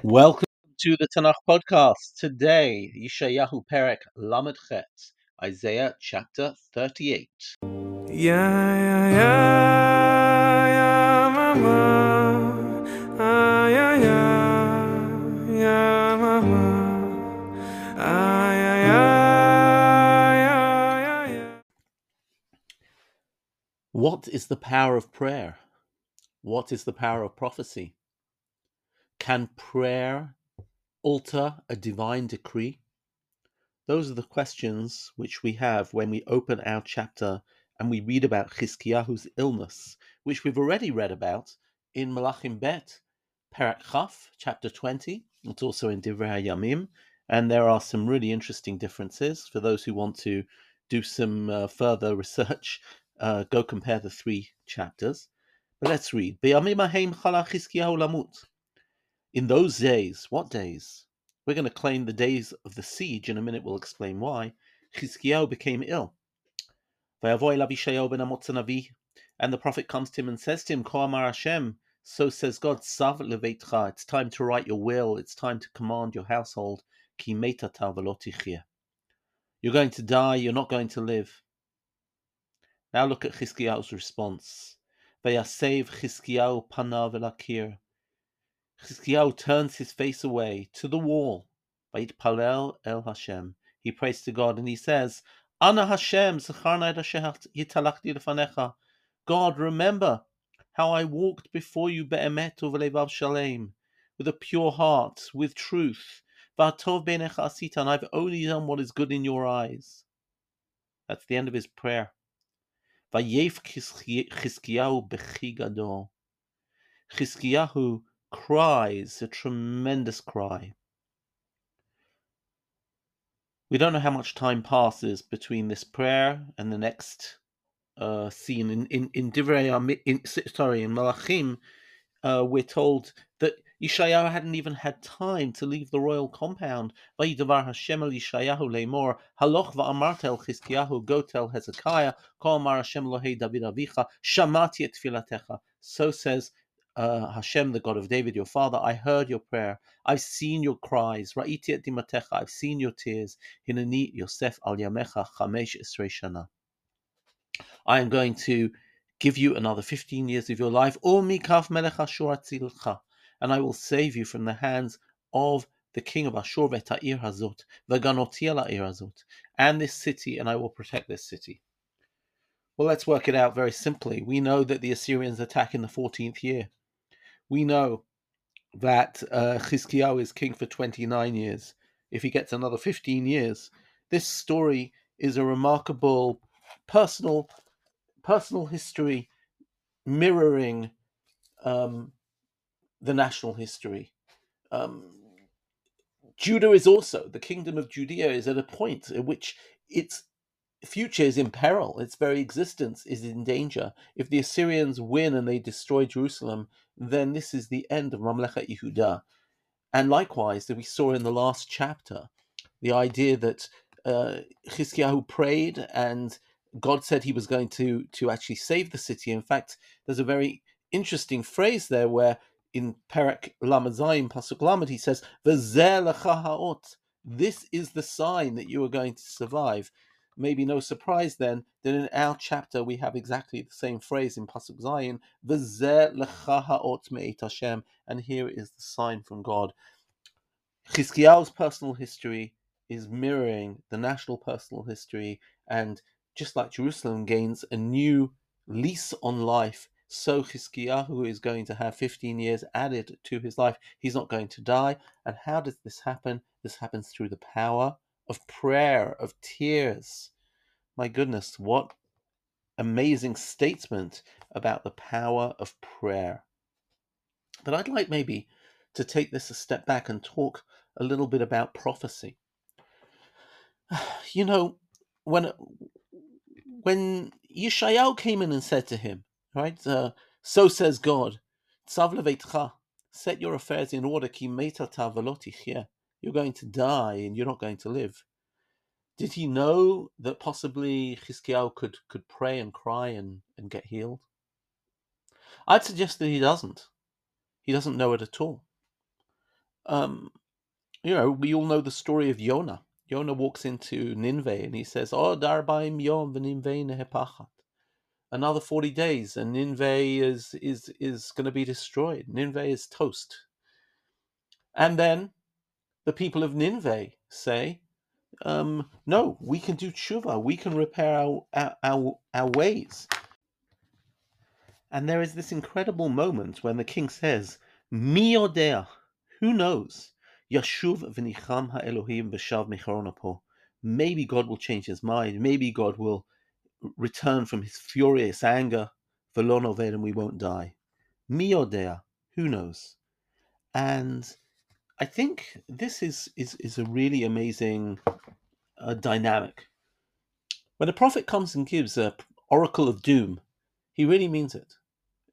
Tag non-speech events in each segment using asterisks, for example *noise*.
Welcome to the Tanakh podcast. Today, Yeshayahu Perek Lamed Chet, Isaiah chapter 38. Yeah, yeah, yeah, yeah, mama. Ah, yeah, yeah, yeah, mama. Ah, yeah, yeah, yeah, yeah, yeah. What is the power of prayer? What is the power of prophecy? Can prayer alter a divine decree? Those are the questions which we have when we open our chapter and we read about Chizkiyahu's illness, which we've already read about in Malachim Bet, Perek Chaf, chapter 20. It's also in Divrei Yamim, and there are some really interesting differences for those who want to do some uh, further research. Uh, go compare the three chapters. But let's read. In those days, what days? We're going to claim the days of the siege. In a minute, we'll explain why. Chizkiyahu became ill. And the prophet comes to him and says to him, Ko amar Hashem, so says God, Sav leveitcha, it's time to write your will, it's time to command your household, Ki velo. You're going to die, you're not going to live. Now look at Chizkiyahu's response. Vayasev Chizkiyahu panav el akir. Chizkiyahu turns his face away to the wall. Vayitpalel el Hashem. He prays to God and he says, Ana Hashem. God, remember how I walked before you be'emet uvelevav shalem, with a pure heart, with truth. V'atov beinecha asita, and I've only done what is good in your eyes. That's the end of his prayer. Vayef Chizkiyahu bechi. Chizkiyahu cries a tremendous cry. We don't know how much time passes between this prayer and the next uh, scene in in in Divrei in sorry in Malachim. Uh, we're told that Yeshayahu hadn't even had time to leave the royal compound. Leimor haloch go tell Hezekiah. So says uh, Hashem, the God of David, your father, I heard your prayer. I've seen your cries. Ra'iti et dimatecha. I've seen your tears. Hinani Yosef al yamecha chamesh esrei shana. I am going to give you another 15 years of your life. O mikaf melech Ashur atzilcha. And I will save you from the hands of the king of Ashur v'ta'ir hazot, v'ganoti la'ir hazot, and this city, and I will protect this city. Well, let's work it out very simply. We know that the Assyrians attack in the 14th year we know that uh, Chizkiyahu is king for 29 years. If he gets another 15 years, this story is a remarkable personal personal history mirroring um, the national history. Um, Judah is also the kingdom of Judea is at a point at which its future is in peril. Its very existence is in danger. If the Assyrians win and they destroy Jerusalem, then this is the end of Mamlechet Yehuda. And likewise, that we saw in the last chapter, the idea that uh, Chizkiyahu prayed and God said he was going to, to actually save the city. In fact, there's a very interesting phrase there where in Perek Lamed Zayin Pasuk Lamed he says, This is the sign that you are going to survive maybe no surprise then that in our chapter we have exactly the same phrase in Pasuk Zayin, Hashem, and here is the sign from God. Chizkiyahu's personal history is mirroring the national personal history, and just like Jerusalem gains a new lease on life, so Chizkiyahu is going to have 15 years added to his life. He's not going to die. And how does this happen? This happens through the power of prayer, of tears. My goodness, what amazing statement about the power of prayer. But I'd like maybe to take this a step back and talk a little bit about prophecy. *sighs* You know, when when Yeshayahu came in and said to him, right, uh, so says God, set your affairs in order, ki you're going to die and you're not going to live. Did he know that possibly Chizkiyahu could, could pray and cry and, and get healed? I'd suggest that he doesn't. He doesn't know it at all. um, you know, we all know the story of Yonah. Yonah walks into Nineveh and he says, "Oh, darbaim yom v'ninveh nehepachat." Another forty days, and Nineveh is is is going to be destroyed. Nineveh is toast. And then the people of Nineveh say, um, "No, we can do tshuva. We can repair our our, our, ways." And there is this incredible moment when the king says, "Mi yodea." Who knows? Yashuv v'nicham ha'elohim v'shav michoronapo. Maybe God will change his mind. Maybe God will return from his furious anger. V'lo and we won't die. Mi yodea. Who knows? And I think this is is is a really amazing uh, dynamic. When a prophet comes and gives a oracle of doom, he really means it.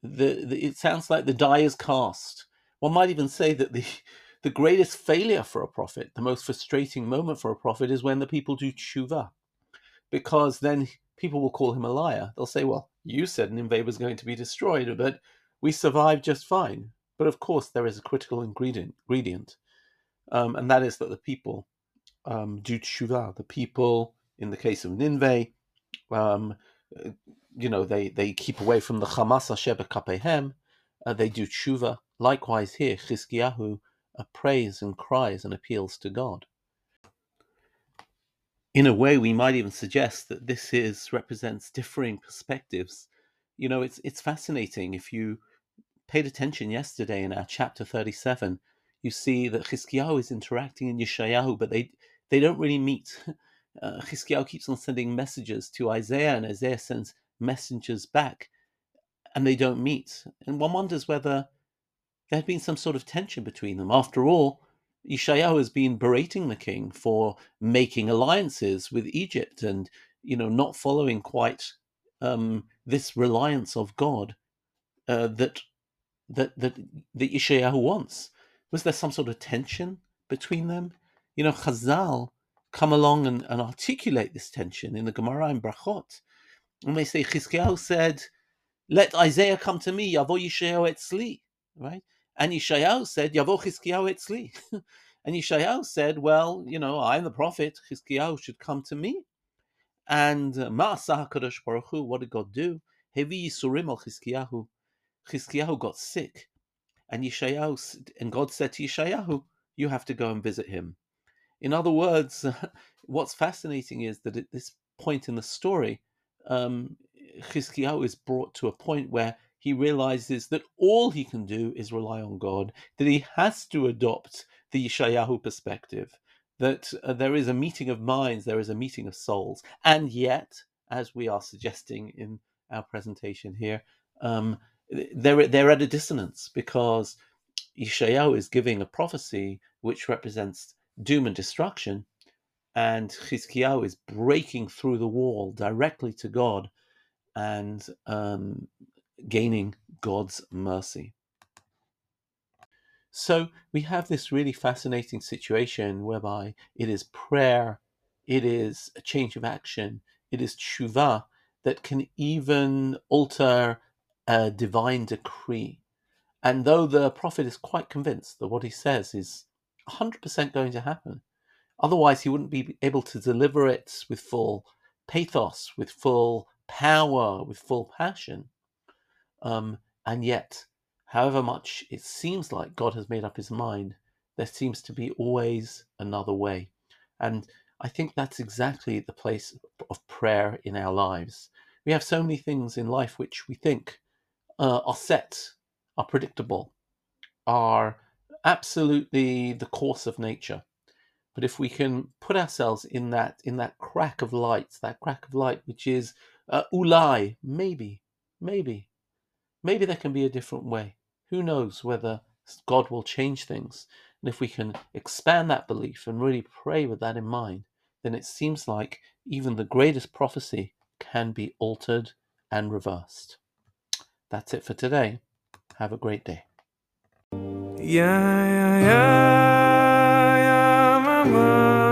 The, the, it sounds like the die is cast. One might even say that the *laughs* the greatest failure for a prophet, the most frustrating moment for a prophet, is when the people do tshuva, because then people will call him a liar. They'll say, "Well, you said an Nineveh was going to be destroyed, but we survived just fine." But of course, there is a critical ingredient, ingredient um, and that is that the people um, do tshuva. The people, in the case of Nineveh, um, you know, they, they keep away from the Hamas Asher Kapehem, uh, they do tshuva. Likewise here, Chizkiyahu uh, prays and cries and appeals to God. In a way, we might even suggest that this is represents differing perspectives. You know, it's it's fascinating if you paid attention yesterday in our chapter 37 you see that Chizkiyahu is interacting in Yeshayahu, but they they don't really meet. *laughs* Uh, Chizkiyahu keeps on sending messages to Isaiah, and Isaiah sends messengers back, and they don't meet. And one wonders whether there had been some sort of tension between them. After all, Yeshayahu has been berating the king for making alliances with Egypt and you know not following quite um, this reliance of God uh, that that that that Yeshayahu wants. Was there some sort of tension between them? You know, Chazal come along and, and articulate this tension in the Gemara in Brachot. And they say, Chizkiyahu said, let Isaiah come to me, Yavo etzli, right? And Yishayahu said, Yavo Chizkiyahu etzli. *laughs* and Yishayahu said, well, you know, I'm the prophet, Chizkiyahu should come to me. And uh, Ma'asah HaKadosh Baruch Hu, what did God do? Hevi Yisurim al Chizkiyahu. Chizkiyahu got sick. And Yeshayahu, and God said to Yeshayahu, you have to go and visit him. In other words, *laughs* what's fascinating is that at this point in the story, um, Chizkiyahu is brought to a point where he realizes that all he can do is rely on God, that he has to adopt the Yeshayahu perspective, that uh, there is a meeting of minds, there is a meeting of souls. And yet, as we are suggesting in our presentation here, um, they're they're at a dissonance because Yeshayahu is giving a prophecy which represents doom and destruction, and Chizkiyahu is breaking through the wall directly to God and um, gaining God's mercy. So we have this really fascinating situation whereby it is prayer, it is a change of action, it is tshuva that can even alter divine decree. And though the prophet is quite convinced that what he says is 100% going to happen, otherwise he wouldn't be able to deliver it with full pathos, with full power, with full passion. Um, and yet, however much it seems like God has made up his mind, there seems to be always another way. And I think that's exactly the place of prayer in our lives. We have so many things in life which we think uh, are set, are predictable, are absolutely the course of nature. But if we can put ourselves in that in that crack of light, that crack of light which is uh, ulai, maybe, maybe, maybe there can be a different way. Who knows whether God will change things? And if we can expand that belief and really pray with that in mind, then it seems like even the greatest prophecy can be altered and reversed. That's it for today. Have a great day. Yeah, yeah, yeah, yeah, mama.